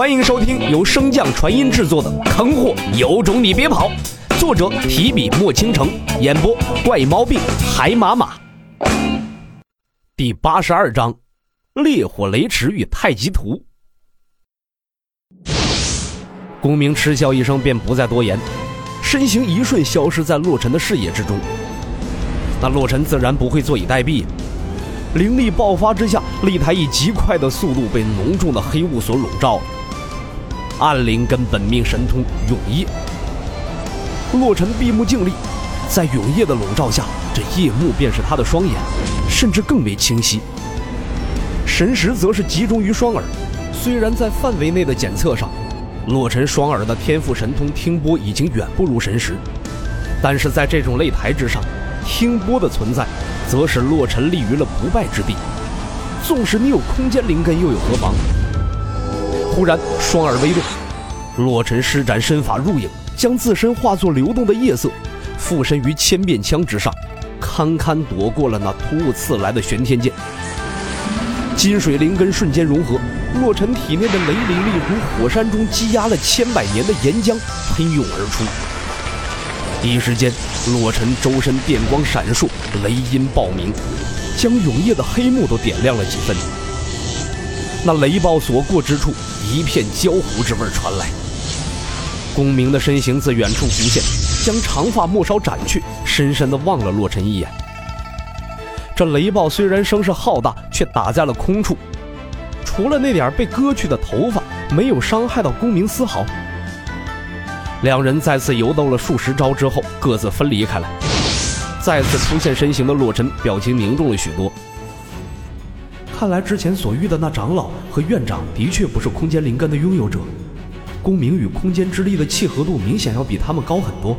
欢迎收听由升降传音制作的《坑货有种你别跑》，作者提笔墨倾城，演播怪毛病海马马。第八十二章：烈火雷池与太极图。公明嗤笑一声，便不再多言，身形一瞬消失在洛尘的视野之中。那洛尘自然不会坐以待毙。灵力爆发之下，擂台以极快的速度被浓重的黑雾所笼罩。暗灵跟本命神通永夜，洛尘闭目静立，在永夜的笼罩下，这夜幕便是他的双眼，甚至更为清晰。神识则是集中于双耳，虽然在范围内的检测上，洛尘双耳的天赋神通听波已经远不如神识，但是在这种擂台之上，听波的存在。则使洛尘立于了不败之地。纵使你有空间灵根，又有何妨？忽然，双耳微动，洛尘施展身法入影，将自身化作流动的夜色，附身于千变枪之上，堪堪躲过了那突兀刺来的玄天剑。金水灵根瞬间融合，洛尘体内的雷灵力如火山中积压了千百年的岩浆喷涌而出。一时间，洛尘周身电光闪烁，雷音爆鸣，将永夜的黑幕都点亮了几分。那雷暴所过之处，一片焦糊之味传来。公明的身形自远处浮现，将长发末梢斩去，深深地望了洛尘一眼。这雷暴虽然声势浩大，却打在了空处，除了那点被割去的头发，没有伤害到公明丝毫。两人再次游斗了数十招之后，各自分离开来。再次出现身形的洛尘，表情凝重了许多。看来之前所遇的那长老和院长的确不是空间灵根的拥有者。公明与空间之力的契合度明显要比他们高很多，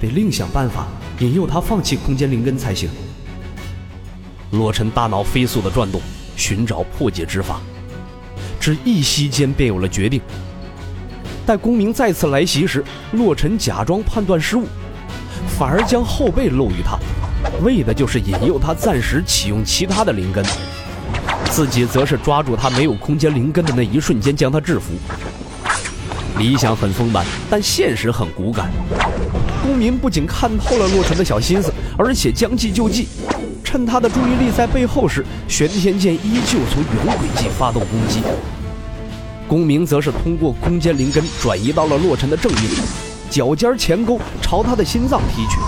得另想办法引诱他放弃空间灵根才行。洛尘大脑飞速的转动，寻找破解之法，只一息间便有了决定。待公明再次来袭时，洛尘假装判断失误，反而将后背露于他，为的就是引诱他暂时启用其他的灵根，自己则是抓住他没有空间灵根的那一瞬间将他制服。理想很丰满，但现实很骨感。公明不仅看透了洛尘的小心思，而且将计就计，趁他的注意力在背后时，玄天剑依旧从原轨迹发动攻击。公明则是通过空间灵根转移到了洛尘的正面，脚尖前勾朝他的心脏踢去。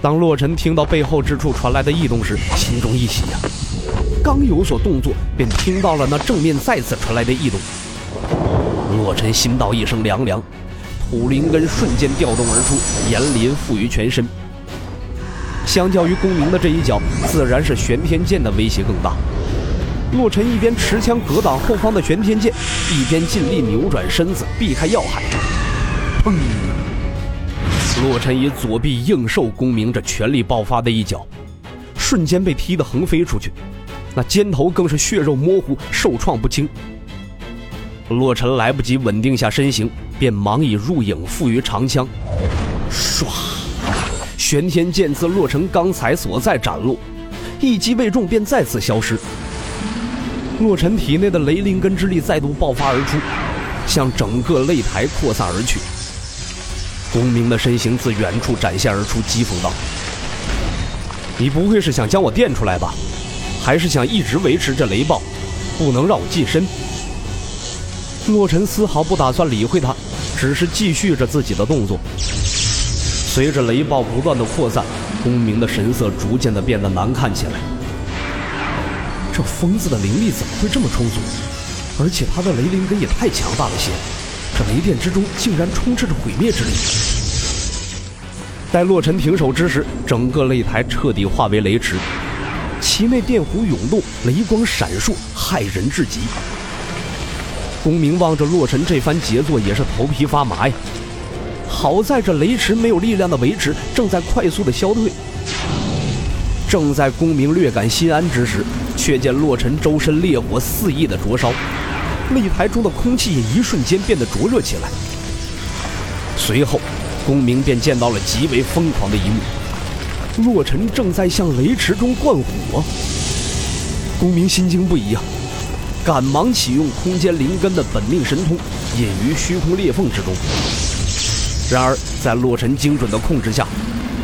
当洛尘听到背后之处传来的异动时，心中一喜呀，刚有所动作，便听到了那正面再次传来的异动。洛尘心道一声凉凉，土灵根瞬间调动而出，炎鳞附于全身。相较于公明的这一脚，自然是玄天剑的威胁更大。洛尘一边持枪格挡后方的玄天剑，一边尽力扭转身子避开要害。砰！洛尘以左臂应受公明这全力爆发的一脚，瞬间被踢得横飞出去，那肩头更是血肉模糊，受创不轻。洛尘来不及稳定下身形，便忙以入影附于长枪，唰！玄天剑自洛尘刚才所在斩落，一击未中便再次消失。洛尘体内的雷灵根之力再度爆发而出，向整个擂台扩散而去。公明的身形自远处展现而出，讥讽道：“你不会是想将我电出来吧？还是想一直维持着雷暴，不能让我近身？”洛尘丝毫不打算理会他，只是继续着自己的动作。随着雷暴不断的扩散，公明的神色逐渐的变得难看起来。这疯子的灵力怎么会这么充足？而且他的雷灵根也太强大了些，这雷电之中竟然充斥着毁灭之力。待洛尘停手之时，整个擂台彻底化为雷池，其内电弧涌动，雷光闪烁，骇人至极。公明望着洛尘这番杰作，也是头皮发麻呀。好在这雷池没有力量的维持，正在快速的消退。正在公明略感心安之时，却见洛尘周身烈火肆意的灼烧，擂台中的空气也一瞬间变得灼热起来。随后，公明便见到了极为疯狂的一幕：洛尘正在向雷池中灌火。公明心惊不已啊！赶忙启用空间灵根的本命神通，隐于虚空裂缝之中。然而，在洛尘精准的控制下，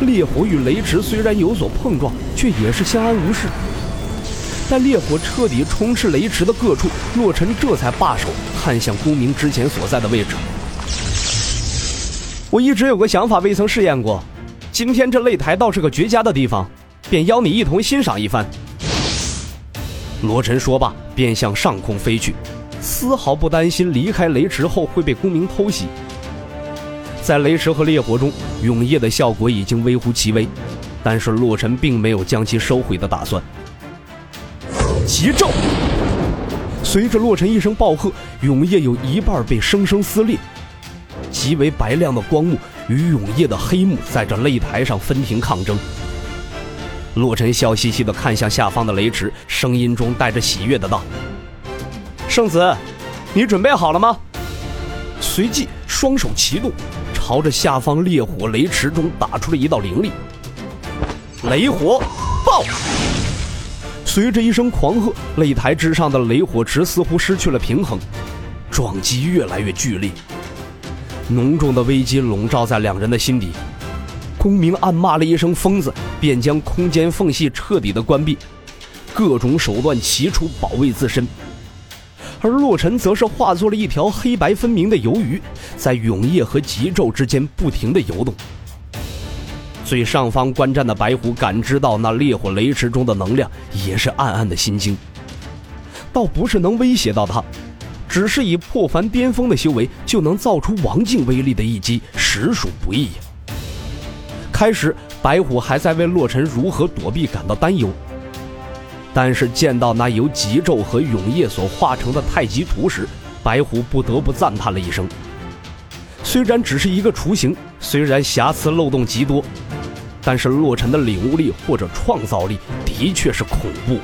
烈火与雷池虽然有所碰撞，却也是相安无事。待烈火彻底充斥雷池的各处，洛尘这才罢手，看向公明之前所在的位置。我一直有个想法，未曾试验过。今天这擂台倒是个绝佳的地方，便邀你一同欣赏一番。罗晨说罢，便向上空飞去，丝毫不担心离开雷池后会被公明偷袭。在雷池和烈火中，永夜的效果已经微乎其微，但是洛尘并没有将其收回的打算。急骤！随着洛尘一声暴喝，永夜有一半被生生撕裂，极为白亮的光幕与永夜的黑幕在这擂台上分庭抗争。洛尘笑嘻嘻地看向下方的雷池，声音中带着喜悦的道：“圣子，你准备好了吗？”随即双手齐动，朝着下方烈火雷池中打出了一道灵力。雷火爆！随着一声狂喝，擂台之上的雷火池似乎失去了平衡，撞击越来越剧烈。浓重的危机笼罩在两人的心底。公明暗骂了一声“疯子”，便将空间缝隙彻底的关闭，各种手段齐出保卫自身。而洛尘则是化作了一条黑白分明的游鱼，在永夜和极昼之间不停的游动。最上方观战的白虎感知到那烈火雷池中的能量，也是暗暗的心惊。倒不是能威胁到他，只是以破凡巅峰的修为就能造出王境威力的一击，实属不易呀。开始，白虎还在为洛尘如何躲避感到担忧，但是见到那由极昼和永夜所化成的太极图时，白虎不得不赞叹了一声。虽然只是一个雏形，虽然瑕疵漏洞极多。但是洛尘的领悟力或者创造力的确是恐怖。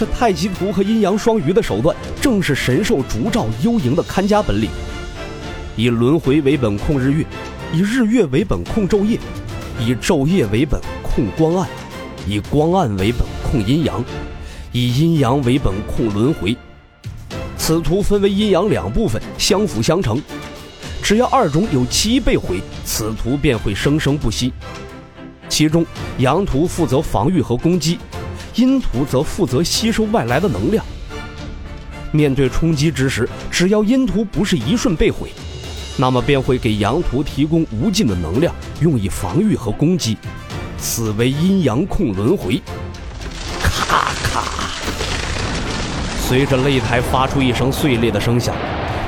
这太极图和阴阳双鱼的手段，正是神兽烛照幽营的看家本领。以轮回为本控日月，以日月为本控昼夜，以昼夜为本控光暗，以光暗为本控阴阳，以阴阳为本控轮回。此图分为阴阳两部分，相辅相成。只要二种有其一被毁，此图便会生生不息。其中，阳图负责防御和攻击，阴图则负责吸收外来的能量。面对冲击之时，只要阴图不是一瞬被毁，那么便会给阳图提供无尽的能量，用以防御和攻击。此为阴阳控轮回。咔咔！随着擂台发出一声碎裂的声响，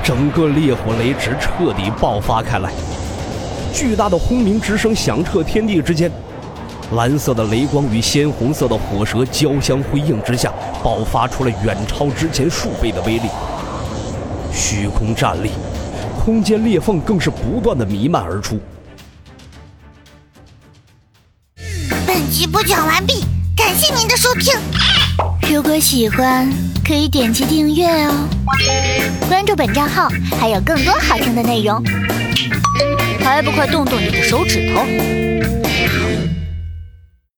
整个烈火雷池彻底爆发开来，巨大的轰鸣之声响彻天地之间。蓝色的雷光与鲜红色的火舌交相辉映之下，爆发出了远超之前数倍的威力。虚空战力，空间裂缝更是不断的弥漫而出。本集播讲完毕，感谢您的收听。如果喜欢，可以点击订阅哦，关注本账号还有更多好听的内容。还不快动动你的手指头！